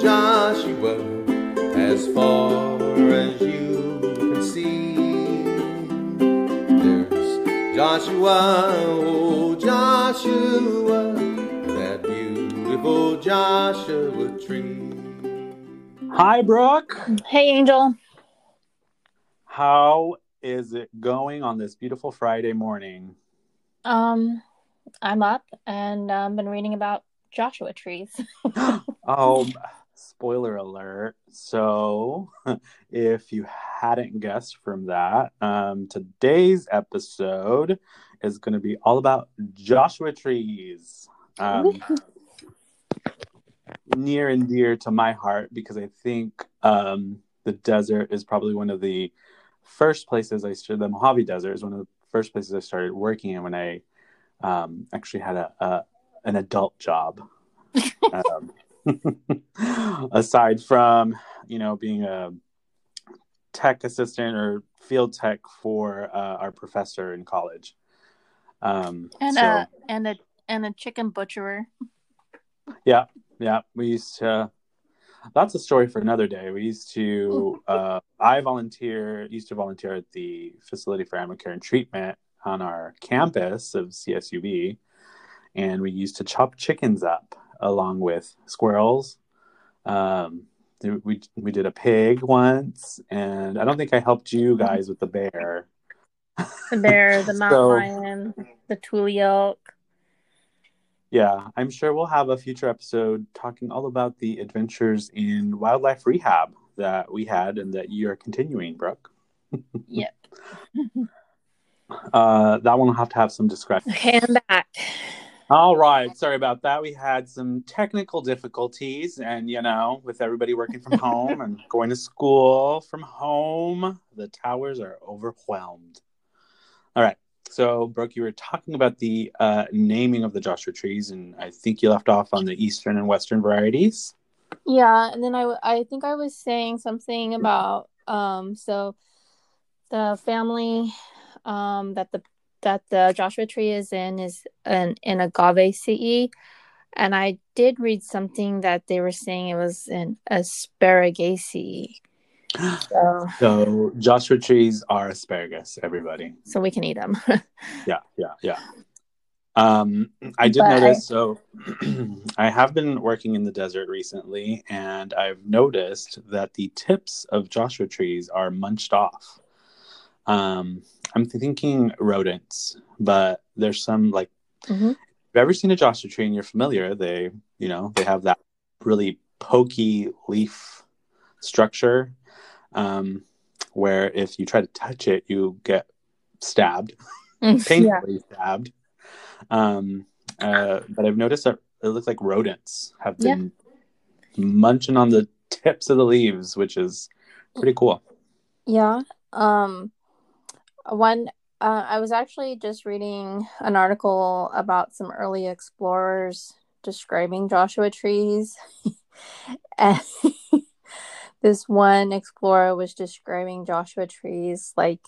Joshua, as far as you can see. There's Joshua, oh Joshua, that beautiful Joshua tree. Hi, Brooke. Hey, Angel. How is it going on this beautiful Friday morning? Um, I'm up and um, been reading about Joshua trees. oh, spoiler alert. So, if you hadn't guessed from that, um, today's episode is going to be all about Joshua trees. Um, near and dear to my heart because I think um, the desert is probably one of the first places I started. The Mojave Desert is one of the first places I started working in when I um, actually had a, a, an adult job. um, aside from you know being a tech assistant or field tech for uh, our professor in college, um, and so, a and a and a chicken butcherer. Yeah, yeah. We used to. That's a story for another day. We used to. Uh, I volunteer. Used to volunteer at the facility for animal care and treatment on our campus of CSUB, and we used to chop chickens up along with squirrels. Um, we we did a pig once, and I don't think I helped you guys with the bear. The bear, the mountain so, lion, the tule elk. Yeah, I'm sure we'll have a future episode talking all about the adventures in wildlife rehab that we had and that you are continuing, Brooke. yep. uh, that one will have to have some discretion. Okay, I'm back. All right. Sorry about that. We had some technical difficulties, and you know, with everybody working from home and going to school from home, the towers are overwhelmed. All right. So, Brooke, you were talking about the uh, naming of the Joshua trees, and I think you left off on the eastern and western varieties. Yeah, and then I, I think I was saying something about um, so the family um, that the that the Joshua tree is in is an in ce, and I did read something that they were saying it was an Asparagaceae. So, so Joshua trees are asparagus, everybody. So we can eat them. yeah, yeah, yeah. Um, I did but notice. I... So, I have been working in the desert recently, and I've noticed that the tips of Joshua trees are munched off. Um, I'm thinking rodents, but there's some like. Mm-hmm. If you've ever seen a Joshua tree and you're familiar, they, you know, they have that really pokey leaf structure um, where if you try to touch it, you get stabbed, painfully yeah. stabbed. Um, uh, but I've noticed that it looks like rodents have been yeah. munching on the tips of the leaves, which is pretty cool. Yeah. Um, one, uh, I was actually just reading an article about some early explorers describing Joshua trees. and this one explorer was describing Joshua trees like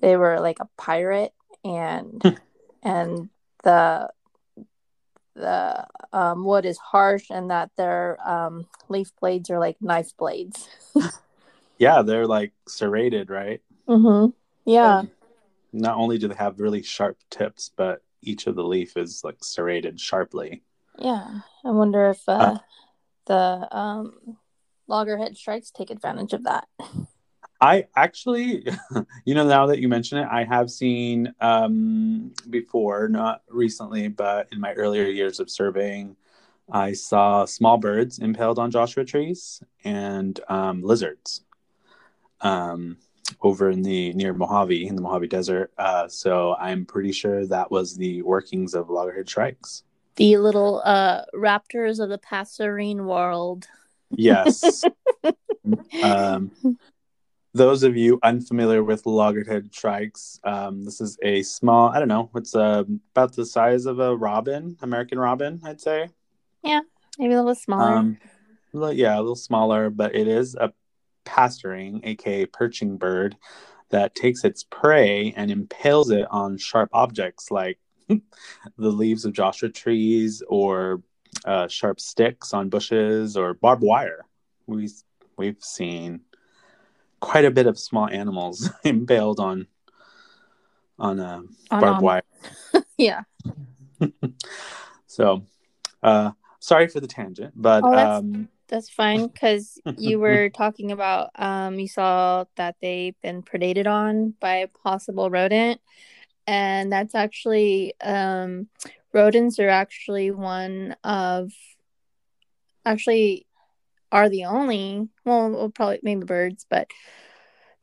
they were like a pirate and hmm. and the the um, wood is harsh and that their um, leaf blades are like knife blades. yeah, they're like serrated, right? Mm-hmm. Yeah. And not only do they have really sharp tips, but each of the leaf is like serrated sharply. Yeah. I wonder if uh, uh, the um loggerhead shrikes take advantage of that. I actually, you know, now that you mention it, I have seen um, before, not recently, but in my earlier years of surveying, I saw small birds impaled on Joshua trees and um, lizards um, over in the near Mojave, in the Mojave Desert. Uh, so I'm pretty sure that was the workings of loggerhead shrikes. The little uh, raptors of the passerine world. Yes. um, those of you unfamiliar with loggerhead shrikes, um, this is a small, I don't know, it's uh, about the size of a robin, American robin, I'd say. Yeah, maybe a little smaller. Um, yeah, a little smaller, but it is a passerine, aka perching bird, that takes its prey and impales it on sharp objects like the leaves of Joshua trees or uh, sharp sticks on bushes or barbed wire. We we've seen quite a bit of small animals impaled on on uh, On- barbed on- wire. yeah. So, uh, sorry for the tangent, but Oh, um, That's fine because you were talking about um you saw that they've been predated on by a possible rodent. And that's actually um rodents are actually one of actually are the only well, well probably maybe birds but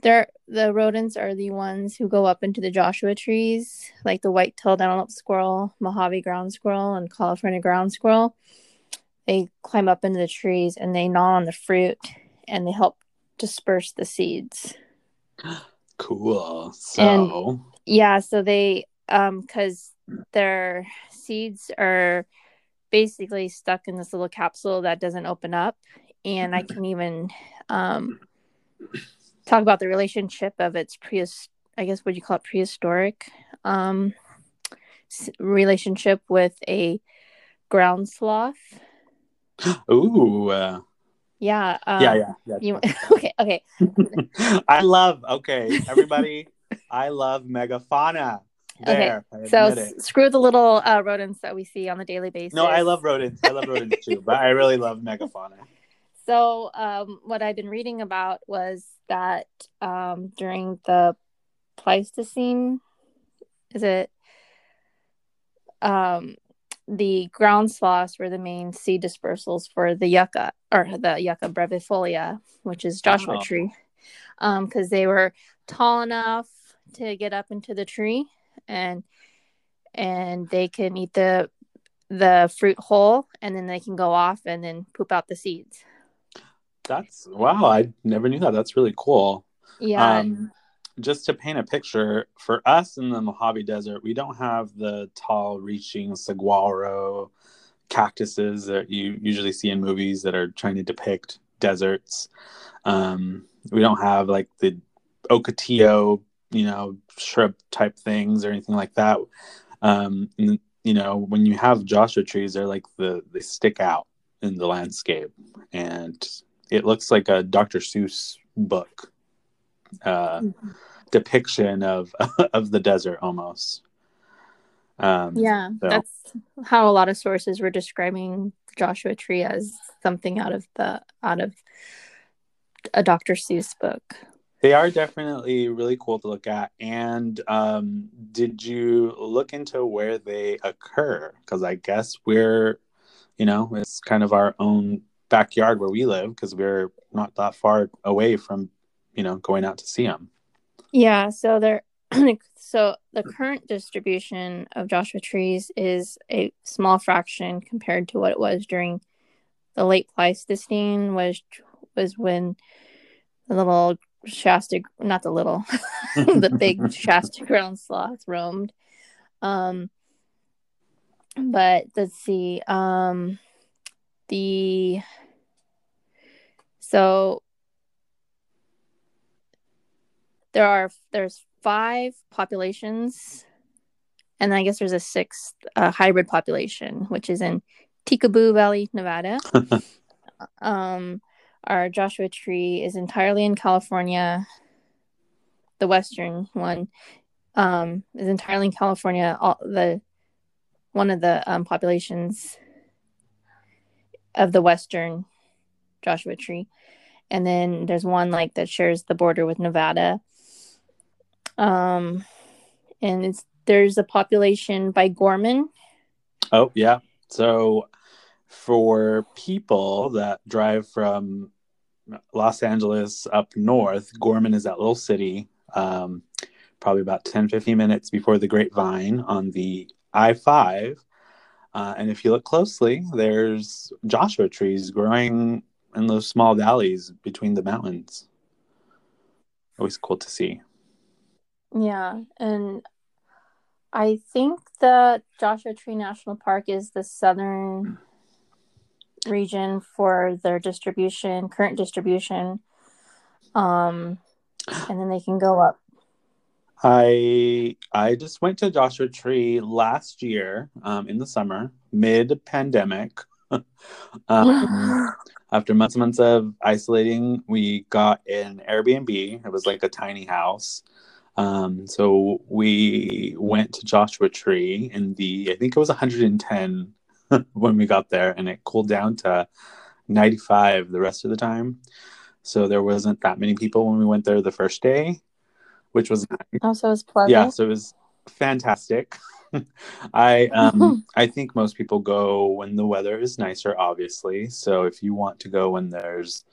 they're the rodents are the ones who go up into the Joshua trees like the white-tailed antelope squirrel, Mojave ground squirrel and California ground squirrel they climb up into the trees and they gnaw on the fruit and they help disperse the seeds. cool. So, Yeah, so they um cuz their seeds are basically stuck in this little capsule that doesn't open up and I can even um talk about the relationship of its pre I guess what you call it prehistoric um relationship with a ground sloth. Ooh, uh, Yeah, um, yeah, yeah, yeah. You okay? Okay. I love. Okay, everybody, I love megafauna. There, I So s- screw the little uh, rodents that we see on the daily basis. No, I love rodents. I love rodents too, but I really love megafauna. So, um, what I've been reading about was that um, during the Pleistocene, is it um, the ground sloths were the main seed dispersals for the yucca or the yucca brevifolia, which is Joshua Oh. tree, because they were tall enough to get up into the tree and and they can eat the the fruit whole and then they can go off and then poop out the seeds. That's wow. I never knew that. That's really cool. Yeah. Um, just to paint a picture, for us in the Mojave Desert, we don't have the tall, reaching saguaro cactuses that you usually see in movies that are trying to depict deserts. Um, we don't have like the ocotillo, you know, shrub type things or anything like that. Um, and, you know, when you have Joshua trees, they're like the they stick out in the landscape, and it looks like a Dr. Seuss book uh, depiction of of the desert almost. Um, yeah, so- that's how a lot of sources were describing Joshua Tree as something out of the out of a Dr. Seuss book. They are definitely really cool to look at. And um, did you look into where they occur? Because I guess we're, you know, it's kind of our own backyard where we live because we're not that far away from, you know, going out to see them. Yeah, so they're so the current distribution of Joshua trees is a small fraction compared to what it was during the late Pleistocene, was was when the little Shasta, not the little, the big Shasta ground sloths roamed. Um, but let's see. Um, the so there are there's five populations and i guess there's a sixth uh, hybrid population which is in Tikaboo Valley, Nevada. um, our Joshua tree is entirely in California. The western one um, is entirely in California. All the one of the um, populations of the western Joshua tree, and then there's one like that shares the border with Nevada. Um, and it's there's a population by Gorman. Oh, yeah. So for people that drive from Los Angeles up north, Gorman is that little city, um, probably about 10, 15 minutes before the Grapevine on the I 5. Uh, and if you look closely, there's Joshua trees growing in those small valleys between the mountains. Always cool to see. Yeah, and I think that Joshua Tree National Park is the southern region for their distribution, current distribution. Um, and then they can go up. I I just went to Joshua Tree last year um, in the summer, mid pandemic. um, after months and months of isolating, we got an Airbnb. It was like a tiny house. Um, so we went to Joshua Tree in the, I think it was 110 when we got there, and it cooled down to 95 the rest of the time. So there wasn't that many people when we went there the first day, which was also was pleasant. Yeah, so it was fantastic. I um I think most people go when the weather is nicer, obviously. So if you want to go when there's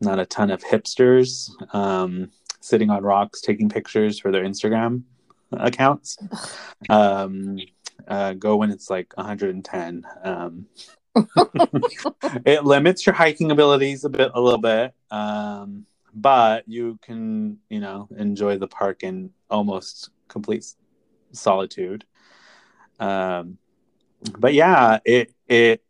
not a ton of hipsters um, sitting on rocks taking pictures for their Instagram accounts, um, uh, go when it's like 110. Um, it limits your hiking abilities a bit, a little bit, um, but you can, you know, enjoy the park in almost complete solitude. Um, but yeah, it it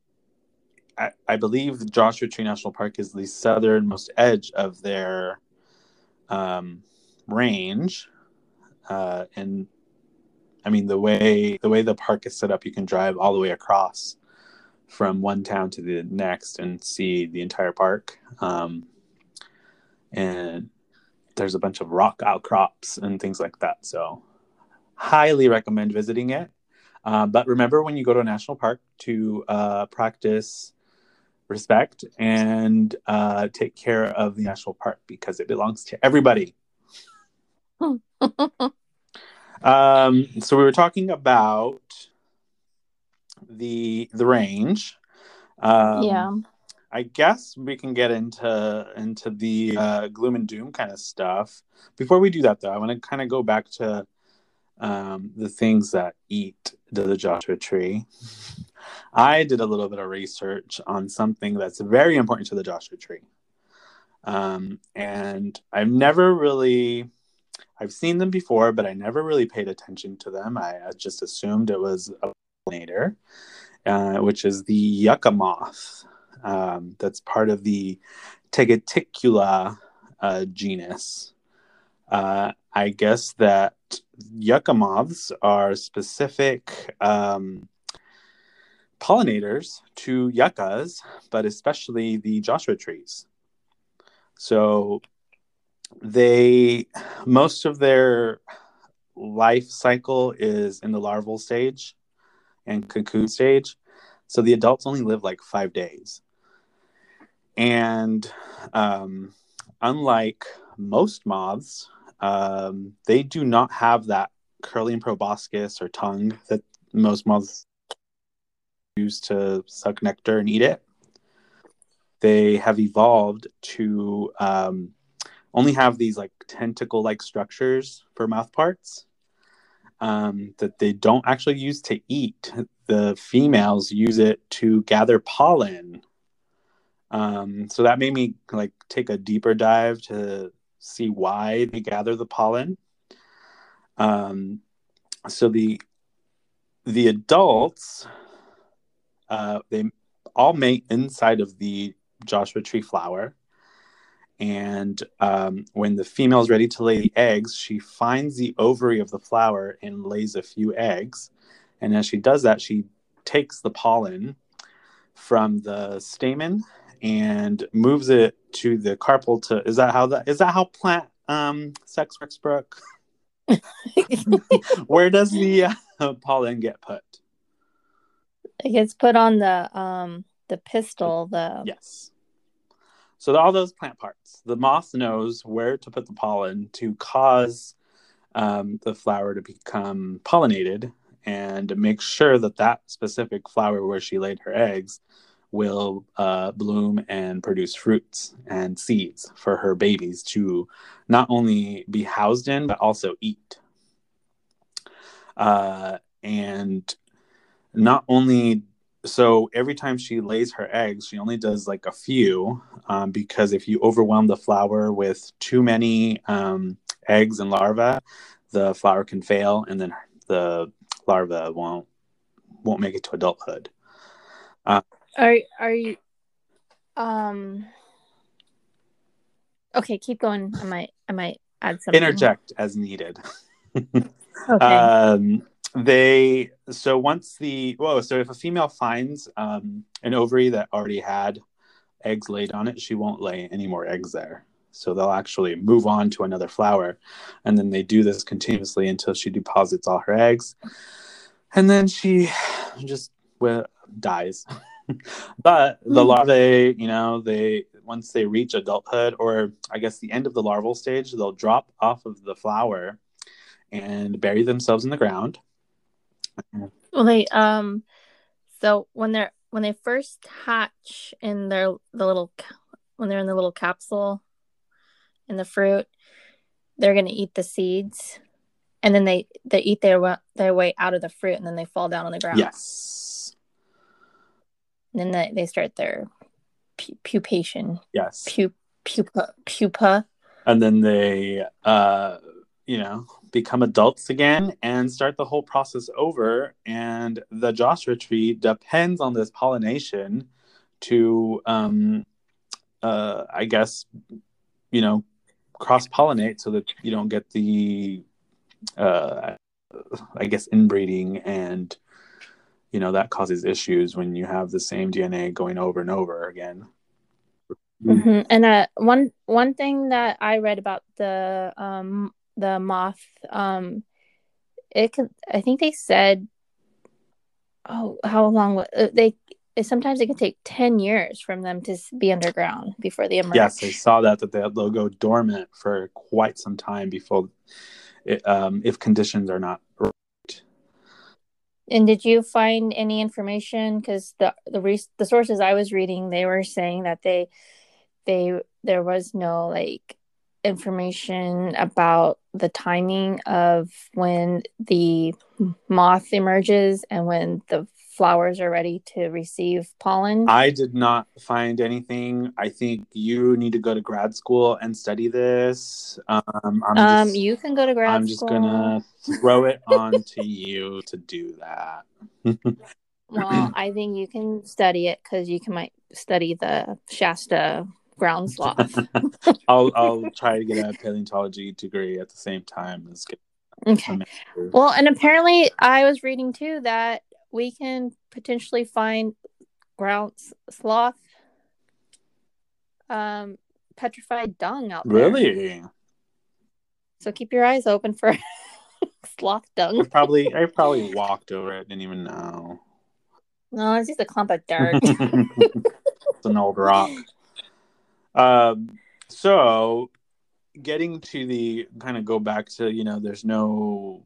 I, I believe Joshua Tree National Park is the southernmost edge of their um, range, uh, and I mean the way the way the park is set up, you can drive all the way across from one town to the next and see the entire park. Um, and there's a bunch of rock outcrops and things like that. So, highly recommend visiting it. Uh, but remember when you go to a national park to uh, practice respect and uh, take care of the national park because it belongs to everybody. um, so we were talking about the the range. Um, yeah. I guess we can get into into the uh, gloom and doom kind of stuff. Before we do that, though, I want to kind of go back to um, the things that eat the Joshua tree. I did a little bit of research on something that's very important to the Joshua tree. Um, and I've never really, I've seen them before, but I never really paid attention to them. I, I just assumed it was a pollinator, uh, which is the yucca moth. Um, that's part of the Tegeticula uh, genus. Uh, I guess that yucca moths are specific um, pollinators to yuccas, but especially the Joshua trees. So they most of their life cycle is in the larval stage and cocoon stage. So the adults only live like five days. And um, unlike most moths, um, they do not have that curling proboscis or tongue that most moths use to suck nectar and eat it. They have evolved to um, only have these like tentacle like structures for mouth parts um, that they don't actually use to eat. The females use it to gather pollen. Um, so that made me like take a deeper dive to see why they gather the pollen. Um, so the the adults, uh, they all mate inside of the Joshua tree flower. And um, when the female is ready to lay the eggs, she finds the ovary of the flower and lays a few eggs. And as she does that, she takes the pollen from the stamen and moves it to the carpel to is that how that is that how plant um sex works brooke where does the uh, pollen get put it gets put on the um the pistil the yes so all those plant parts the moth knows where to put the pollen to cause um, the flower to become pollinated and make sure that that specific flower where she laid her eggs will uh, bloom and produce fruits and seeds for her babies to not only be housed in, but also eat. Uh, and not only so every time she lays her eggs she only does like a few um, because if you overwhelm the flower with too many um, eggs and larvae the flower can fail and then the larva won't won't make it to adulthood uh, are are you um Okay, keep going. I might I might add something. Interject as needed. okay. Um they so once the whoa so if a female finds um, an ovary that already had eggs laid on it she won't lay any more eggs there. So they'll actually move on to another flower and then they do this continuously until she deposits all her eggs. And then she just well, dies. But the Hmm. larvae you know they once they reach adulthood or i guess the end of the larval stage they'll drop off of the flower and bury themselves in the ground Well, they um, so when they're when they first hatch in their the little when they're in the little capsule in the fruit, they're gonna eat the seeds, and then they they eat their their way out of the fruit, and then they fall down on the ground. yes And then they, they start their pu- pupation, yes pu- pupa pupa. and then they uh you know become adults again and start the whole process over and the joshua tree depends on this pollination to um uh i guess you know cross pollinate so that you don't get the uh i guess inbreeding and you know that causes issues when you have the same dna going over and over again Mhm. And uh, one one thing that I read about the um the moth um it could I think they said oh how long uh, they sometimes it can take 10 years from them to be underground before they emerge. Yes, I saw that that they- they'll go dormant for quite some time before, it, um, if conditions are not. right. And did you find any information cuz the the the sources I was reading they were saying that they they there was no like information about the timing of when the moth emerges and when the flowers are ready to receive pollen. I did not find anything. I think you need to go to grad school and study this. Um, I'm um, just, you can go to grad I'm just gonna throw it on to you to do that. Well, I think you can study it because you can might study the Shasta ground sloth. I'll I'll try to get a paleontology degree at the same time as get okay. Well, and apparently, I was reading too that we can potentially find ground sloth, um, petrified dung out there. Really? So keep your eyes open for sloth I dung. probably I probably walked over it. Didn't even know. No, it's just a clump of dirt. it's an old rock. Um, so getting to the kind of go back to you know, there's no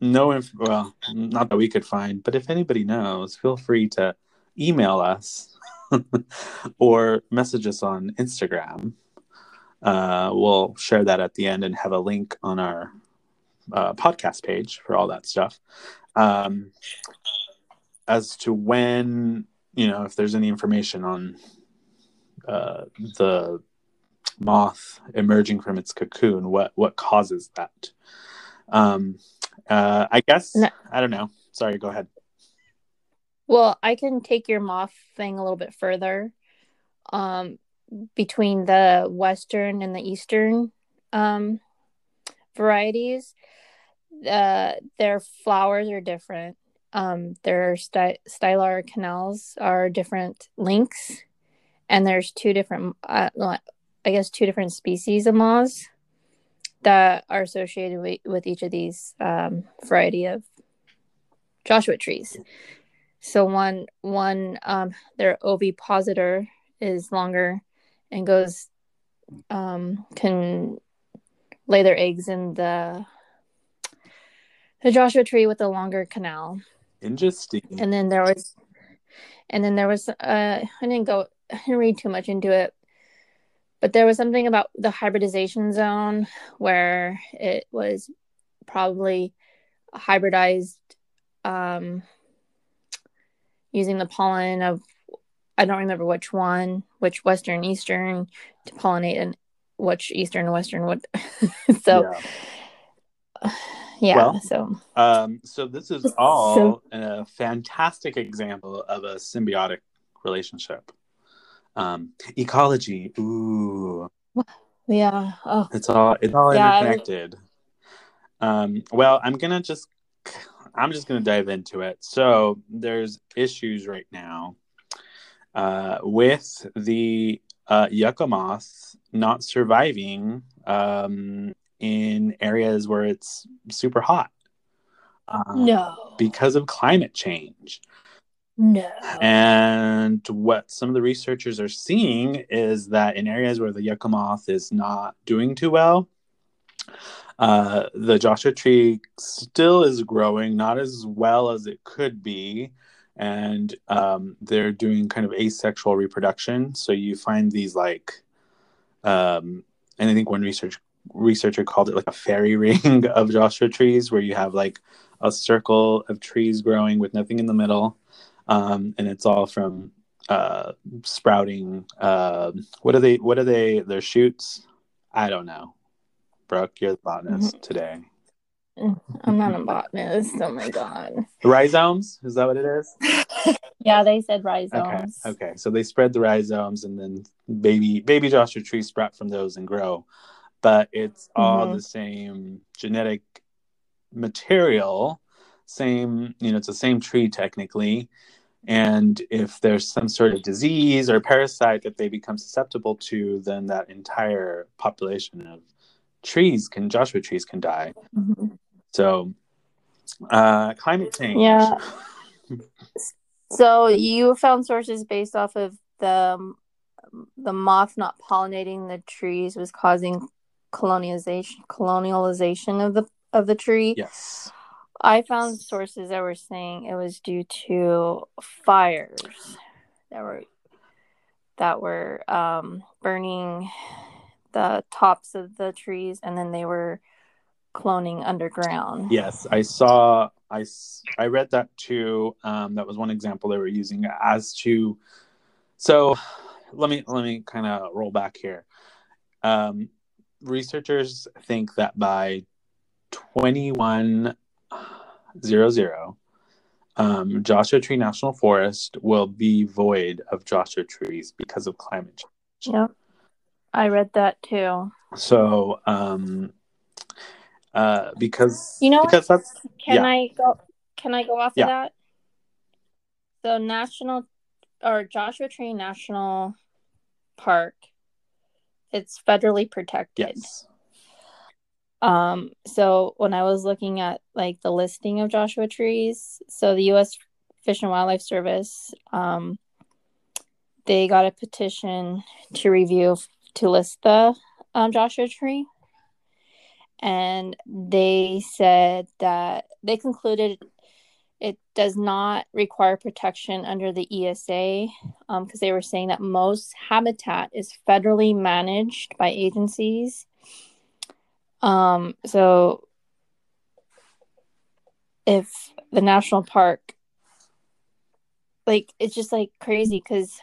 no inf- well, not that we could find, but if anybody knows, feel free to email us or message us on Instagram. Uh, we'll share that at the end and have a link on our uh, podcast page for all that stuff. Um, as to when you know if there's any information on uh, the moth emerging from its cocoon what what causes that um uh i guess No. i don't know sorry go ahead Well, I can take your moth thing a little bit further. Um, between the western and the eastern um, varieties, uh, their flowers are different. Um, their sty- stylar canals are different lengths, and there's two different, uh, I guess, two different species of moths that are associated with, each of these um, variety of Joshua trees. So one one um their ovipositor is longer and goes um can lay their eggs in the the Joshua tree with the longer canal. interesting And then there was and then there was uh I didn't go I didn't read too much into it. But there was something about the hybridization zone where it was probably hybridized um using the pollen of I don't remember which one, which western eastern to pollinate and which eastern western would so Yeah. yeah, Well, so um so this is all So- a fantastic example of a symbiotic relationship um ecology ooh yeah oh It's all it's all Yeah, interconnected. Um, well, I'm gonna just I'm just going to dive into it. So there's issues right now uh, with the uh, yucca moth not surviving um, in areas where it's super hot. Uh, no. Because of climate change. No. And what some of the researchers are seeing is that in areas where the yucca moth is not doing too well, uh, the Joshua tree still is growing, not as well as it could be. And um, they're doing kind of asexual reproduction. So you find these like, um, and I think one research researcher called it like a fairy ring of Joshua trees, where you have like a circle of trees growing with nothing in the middle, um, and it's all from uh, sprouting. Uh, what are they? What are they? Their shoots? I don't know. Brooke, you're the botanist mm-hmm. today. I'm not a botanist. Oh my god. Rhizomes? Is that what it is? yeah, they said rhizomes. Okay. okay. So they spread the rhizomes and then baby baby Joshua trees sprout from those and grow. But it's all mm-hmm. the same genetic material, same, you know, it's the same tree technically. And if there's some sort of disease or parasite that they become susceptible to, then that entire population of trees can Joshua trees can die. Mm-hmm. So uh, climate change. Yeah. so you found sources based off of the the moth not pollinating the trees was causing colonization colonialization of the of the tree. Yes. I found sources that were saying it was due to fires that were that were um, burning the tops of the trees and then they were cloning underground. Yes, I saw I I read that too. Um, that was one example they were using as to so let me let me kind of roll back here. Um, researchers think that by 2100 um, Joshua Tree National Forest will be void of Joshua trees because of climate change. Yep. I read that too. So, um, uh, because you know, because what? that's can yeah. I go? Can I go off yeah. of that? So, national or Joshua Tree National Park, it's federally protected. Yes. Um, so when I was looking at like the listing of Joshua trees, so the U.S. Fish and Wildlife Service, um, they got a petition to review to list the um, Joshua tree. And they said that they concluded it does not require protection under the ESA because um, they were saying that most habitat is federally managed by agencies. Um, so if the national park, like, it's just like crazy because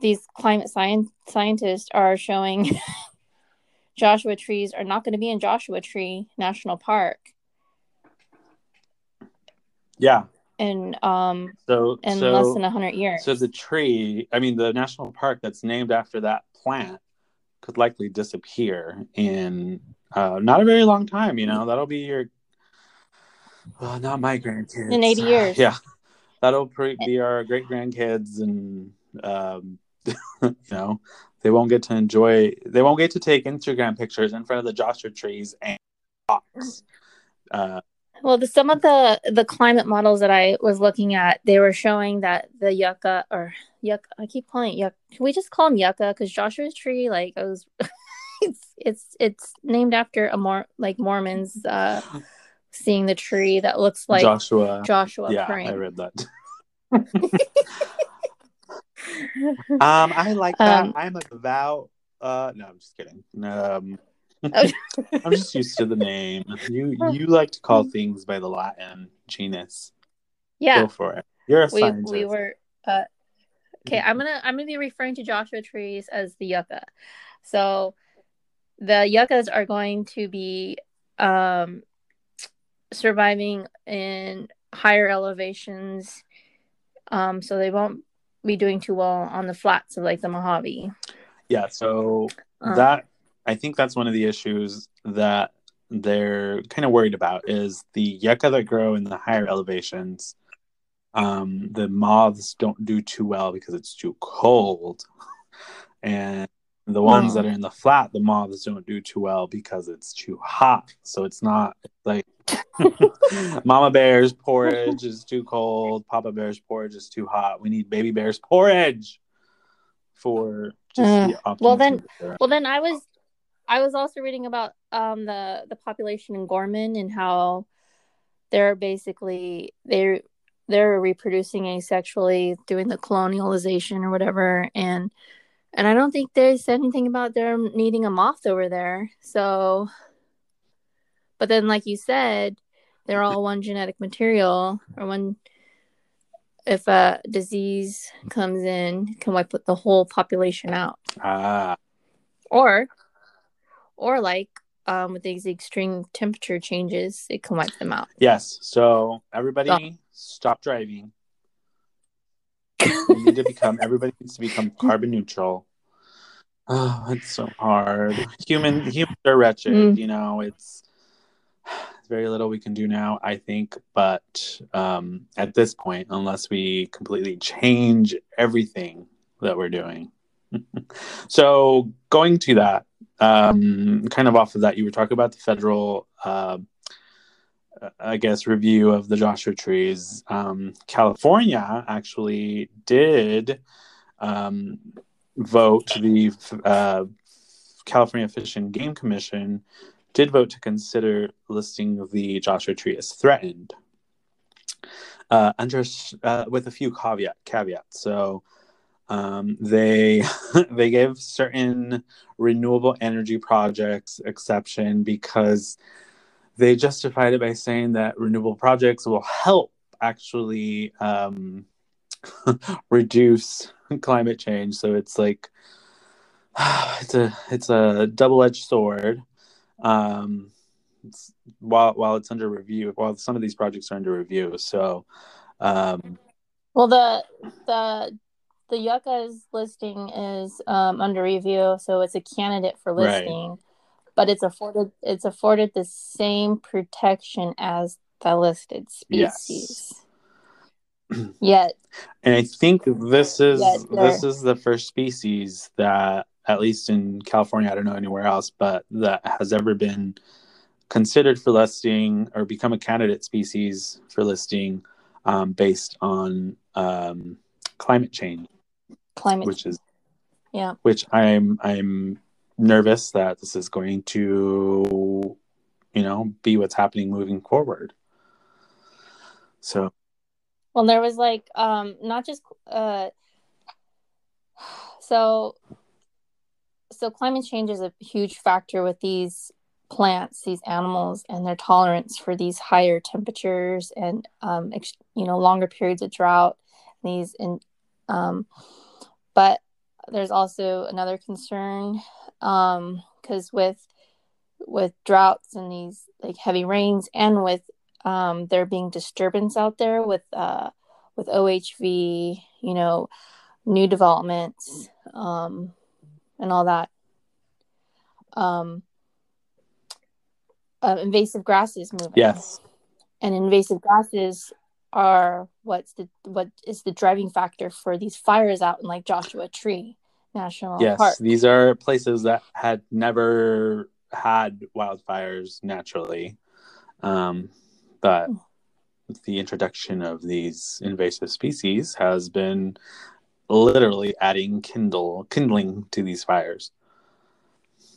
these climate science scientists are showing Joshua trees are not going to be in Joshua Tree National Park. Yeah. In um so in so, less than hundred years. So the tree, I mean, the national park that's named after that plant could likely disappear in uh, not a very long time. You know, that'll be your well, not my grandkids in eighty years. yeah, that'll pre- be our great grandkids and um, you know, they won't get to enjoy. They won't get to take Instagram pictures in front of the Joshua trees and rocks. Uh, well, the, some of the the climate models that I was looking at, they were showing that the yucca or yucca. I keep calling it yucca. Can we just call them yucca? Because Joshua's tree, like, it was, it's it's it's named after a more like Mormons uh seeing the tree that looks like Joshua. Joshua. Yeah, praying. I read that. um, I like that. Um, I'm a devout. Uh, no, I'm just kidding. Um, I'm just used to the name. You you like to call things by the Latin genus. Yeah, go for it. You're a we, scientist. We were. Uh, okay, I'm gonna I'm gonna be referring to Joshua trees as the yucca. So, the yuccas are going to be um, surviving in higher elevations. Um, so they won't be doing too well on the flats of like the Mojave. Yeah, so um, that I think that's one of the issues that they're kind of worried about is the yucca that grow in the higher elevations. Um, the moths don't do too well because it's too cold, and the ones that are in the flat, the moths don't do too well because it's too hot. So it's not like Mama Bear's porridge is too cold, Papa Bear's porridge is too hot. We need Baby Bear's porridge for just Uh, the well, then-. Well, then I was, I was also reading about um the the population in Gorman and how they're basically they're they're reproducing asexually doing the colonialization or whatever and and I don't think they said anything about them needing a moth over there. So, but then like you said, they're all one genetic material or one. If a disease comes in, can wipe the whole population out Ah, or or like um with these extreme temperature changes it can wipe them out yes. So everybody, stop driving. we need to become. Everybody needs to become carbon neutral. Oh, it's so hard. Human humans are wretched. Mm. You know, it's very little we can do now. I think, but um, at this point, unless we completely change everything that we're doing. so going to that, um, kind of off of that, you were talking about the federal. Uh, I guess review of the Joshua trees. Um, California actually did um, vote. The uh, California Fish and Game Commission did vote to consider listing the Joshua tree as threatened, uh, under uh, with a few caveat caveats. So um, they they gave certain renewable energy projects exception because they justified it by saying that renewable projects will help actually um, reduce climate change. So it's like it's a it's a double edged sword. Um, it's, while while it's under review, while some of these projects are under review, so um, well the the the yucca's listing is um under review so it's a candidate for Right. But it's afforded it's afforded the same protection as the listed species. Yes. yet and I think this is this is the first species that, at least in California, I don't know anywhere else, but that has ever been considered for listing or become a candidate species for listing um, based on um, climate change, climate which is yeah. which I'm I'm nervous that this is going to, you know, be what's happening moving forward. So Well, there was like um not just uh so so climate change is a huge factor with these plants, these animals and their tolerance for these higher temperatures and um ex- you know longer periods of drought these and um but there's also another concern um cuz with with droughts and these like heavy rains and with um there being disturbance out there with uh with OHV, you know, new developments, um, and all that. Um, uh, invasive grasses moving. yes, and invasive grasses are what's the what is the driving factor for these fires out in like Joshua Tree National yes, Park. these are places that had never had wildfires naturally, um, but the introduction of these invasive species has been literally adding kindle kindling to these fires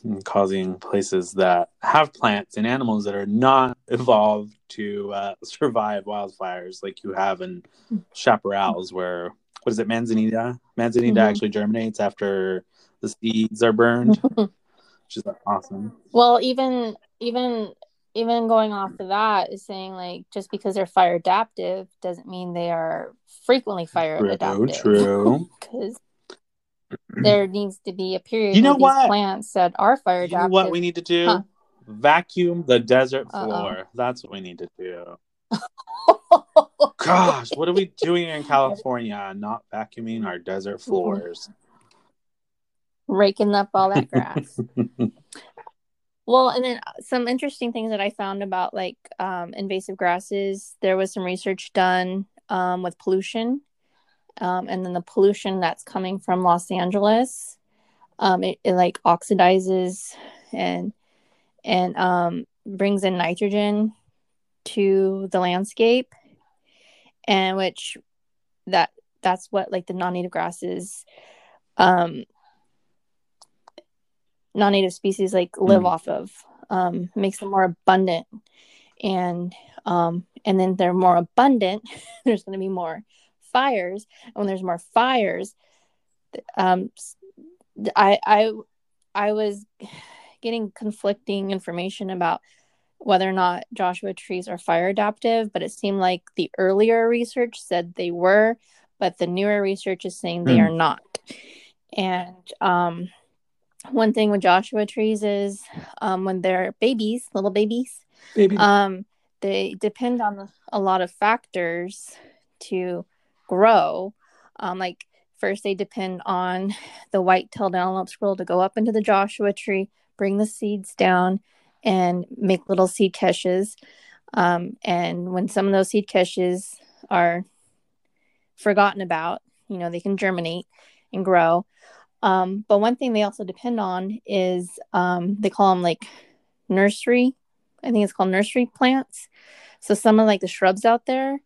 and causing places that have plants and animals that are not evolved to uh, survive wildfires like you have in chaparrals where what is it manzanita manzanita Mhm. actually germinates after the seeds are burned which is awesome Well, even even even going off of that is saying like just because they're fire adaptive doesn't mean they are frequently fire true adaptive. true Because there needs to be a period You know what? plants that are fire you know what we need to do Huh. vacuum the desert Uh-oh. floor that's what we need to do Gosh, what are we doing in California? Not vacuuming our desert floors. Raking up all that grass. Well, and then uh, some interesting things that I found about like um, invasive grasses. There was some research done um, with pollution, um, and then the pollution that's coming from Los Angeles, um, it, it like oxidizes and and um, brings in nitrogen to the landscape, and which that that's what like the non-native grasses um non-native species like live mm. off of um makes them more abundant. And um and then they're more abundant there's going to be more fires and when there's more fires um i i i was getting conflicting information about whether or not joshua trees are fire adaptive but it seemed like the earlier research said they were but the newer research is saying they mm. are not and um one thing with Joshua trees is um, when they're babies, little babies, Baby. um, they depend on a lot of factors to grow. Um, like first, they depend on the white-tailed antelope squirrel to go up into the Joshua tree, bring the seeds down, and make little seed caches. Um, and when some of those seed caches are forgotten about, you know, they can germinate and grow. Um, but one thing they also depend on is um, they call them like nursery. I think it's called nursery plants. So some of like the shrubs out there,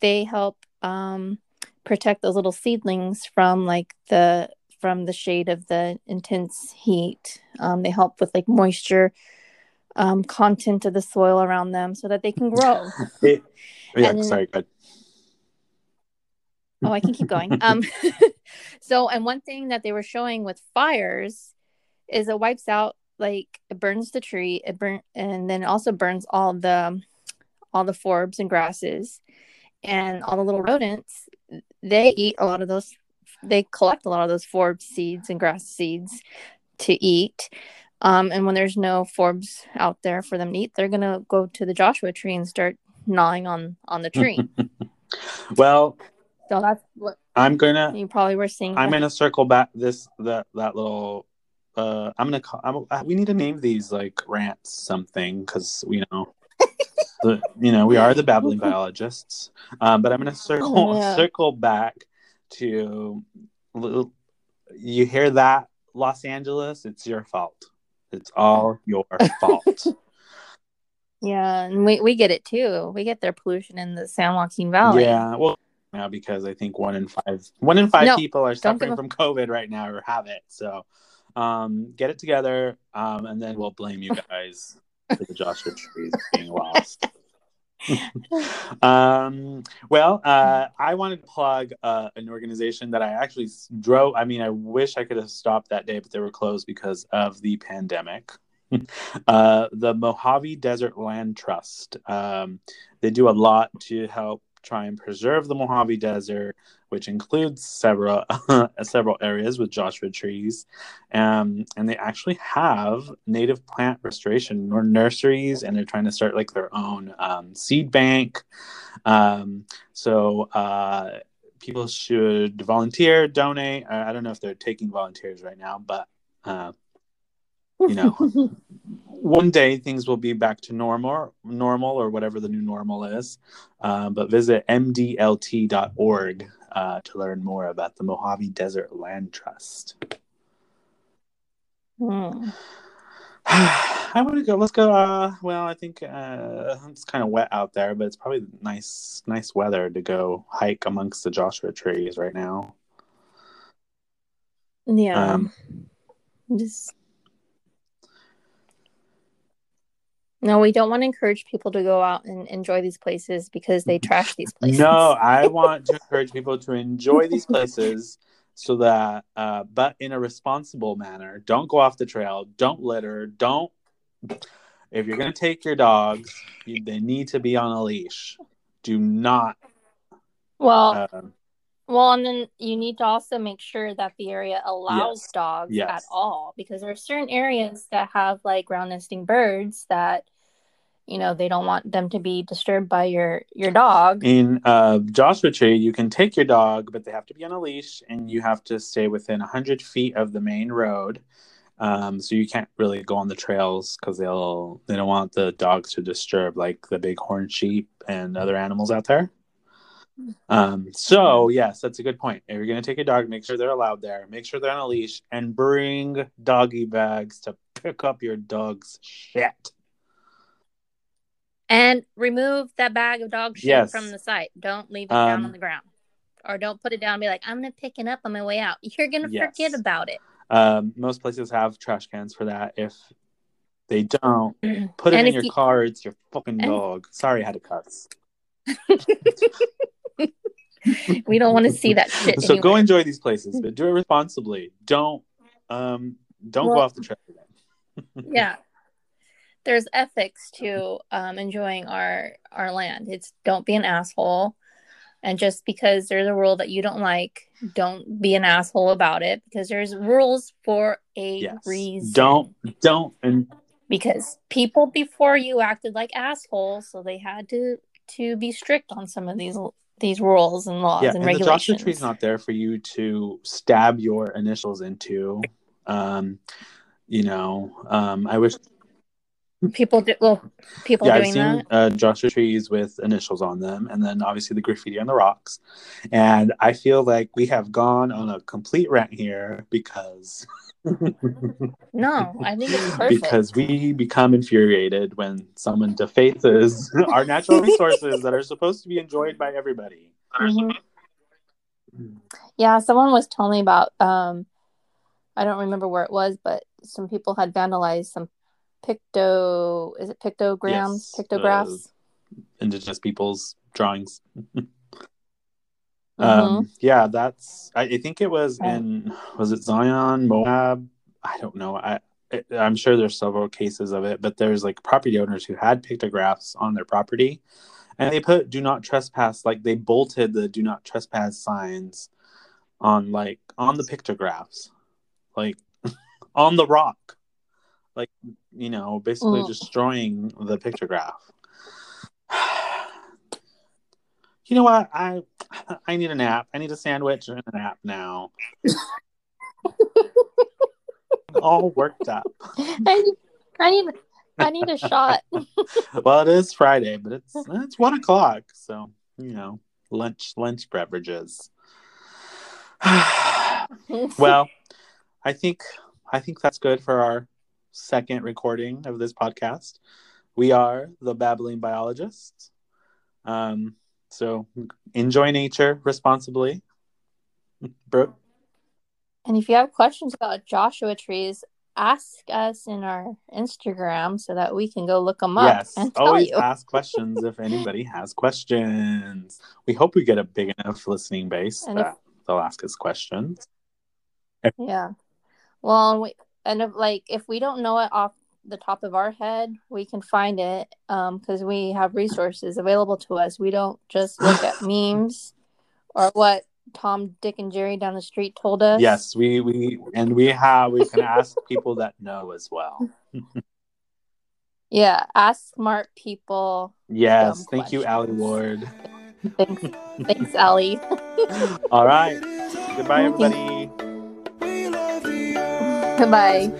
they help um, protect those little seedlings from like the from the shade of the intense heat. Um, they help with like moisture um, content of the soil around them so that they can grow. It, yeah, sorry, good. Oh, I can keep going. Um, so, and one thing that they were showing with fires is it wipes out, like it burns the tree, it burn, and then also burns all the, all the forbs and grasses, and all the little rodents. They eat a lot of those. They collect a lot of those forb seeds and grass seeds to eat. Um, and when there's no forbs out there for them to eat, they're gonna go to the Joshua tree and start gnawing on on the tree. well, so that's what I'm gonna. You probably were seeing. I'm gonna circle back this that that little. Uh, I'm gonna call. I'm, we need to name these like rants something because you know, the you know we are the babbling biologists. Um, but I'm gonna circle yeah. circle back to. You hear that, Los Angeles? It's your fault. It's all your fault. Yeah, and we, we get it too. We get their pollution in the San Joaquin Valley. Yeah, well, now because I think one in five one in five no, people are suffering from COVID right now or have it. So um, get it together, um, and then we'll blame you guys for the Joshua trees being lost. um, well, uh, I wanted to plug uh, an organization that I actually drove. I mean, I wish I could have stopped that day, but they were closed because of the pandemic. uh, the Mojave Desert Land Trust. Um, they do a lot to help try and preserve the Mojave Desert, which includes several several areas with Joshua trees, um, and they actually have native plant restoration or nurseries, and they're trying to start like their own um, seed bank. Um, so uh, people should volunteer, donate. I don't know if they're taking volunteers right now, but uh, you know one day things will be back to normal normal or whatever the new normal is uh, but visit mdlt.org uh, to learn more about the mojave desert land trust hmm. I want to go. Let's go. Uh, well, I think uh, it's kind of wet out there, but it's probably nice, nice weather to go hike amongst the Joshua trees right now. Yeah, um, just No, we don't want to encourage people to go out and enjoy these places because they trash these places. No, I want to encourage people to enjoy these places so that, uh, but in a responsible manner. Don't go off the trail. Don't litter. Don't. If you're going to take your dogs, you, they need to be on a leash. Do not. Well, uh, well, and then you need to also make sure that the area allows yes. dogs yes. at all because there are certain areas that have like ground nesting birds that you know they don't want them to be disturbed by your your dog. In uh, Joshua Tree, you can take your dog, but they have to be on a leash, and you have to stay within hundred feet of the main road. Um, so you can't really go on the trails because they'll they don't want the dogs to disturb like the bighorn sheep and other animals out there. Um, so yes, that's a good point. If you're gonna take a dog, make sure they're allowed there. Make sure they're on a leash, and bring doggy bags to pick up your dog's shit. And remove that bag of dog shit Yes. from the site. Don't leave it down Um, on the ground. Or don't put it down and be like, I'm gonna pick it up on my way out. You're gonna Yes. forget about it. Um, most places have trash cans for that. If they don't, put it in your you- car. It's your fucking And- dog. Sorry, I had to cuss. We don't want to see that shit. so go enjoy these places, but do it responsibly. Don't um don't go off the trail. yeah there's ethics to um, enjoying our our land. It's don't be an asshole. And just because there's a rule that you don't like don't be an asshole about it because there's rules for a Yes. reason. Don't don't and because people before you acted like assholes so they had to to be strict on some of these these rules and laws yeah, and and the Joshua regulations. tree's not there for you to stab your initials into. Um, you know, um, I wish people do well people yeah, I've seen that uh, Joshua trees with initials on them, and then obviously the graffiti on the rocks. And I feel like we have gone on a complete rant here because no i think it's perfect because we become infuriated when someone defaces our natural resources that are supposed to be enjoyed by everybody. Mhm. Yeah, someone was telling me about um I don't remember where it was, but some people had vandalized some picto is it pictograms, Yes, pictographs? Indigenous people's drawings. Mhm. Um, yeah, that's. I, I think it was in. Was it Zion, Moab? I don't know. I it, I'm sure there's several cases of it, but there's like property owners who had pictographs on their property, and they put "Do not trespass." Like they bolted the "Do not trespass" signs on like on the pictographs, like on the rock, like you know, basically Mm. destroying the pictograph. You know what? I I need a nap. I need a sandwich and a nap now. All worked up. I, I need I need a shot. Well, it is Friday, but it's it's one o'clock, so you know, lunch lunch beverages. well, I think I think that's good for our second recording of this podcast. We are the babbling biologists. Um, so enjoy nature responsibly. Brooke. and if you have questions about Joshua trees, ask us in our Instagram so that we can go look them up Yes, and tell always ask questions if anybody has questions. We hope we get a big enough listening base And if- that they'll ask us questions. Yeah. Well, we, and if, like if we don't know it off the top of our head, we can find it um because we have resources available to us. We don't just look at memes or what Tom, Dick, and Jerry down the street told us. Yes, we we and we have we can ask people that know as well. Yeah. Ask smart people. Yes, thank you, Alie. Ward. Thanks, thanks, Alie. All right, goodbye, everybody. Goodbye.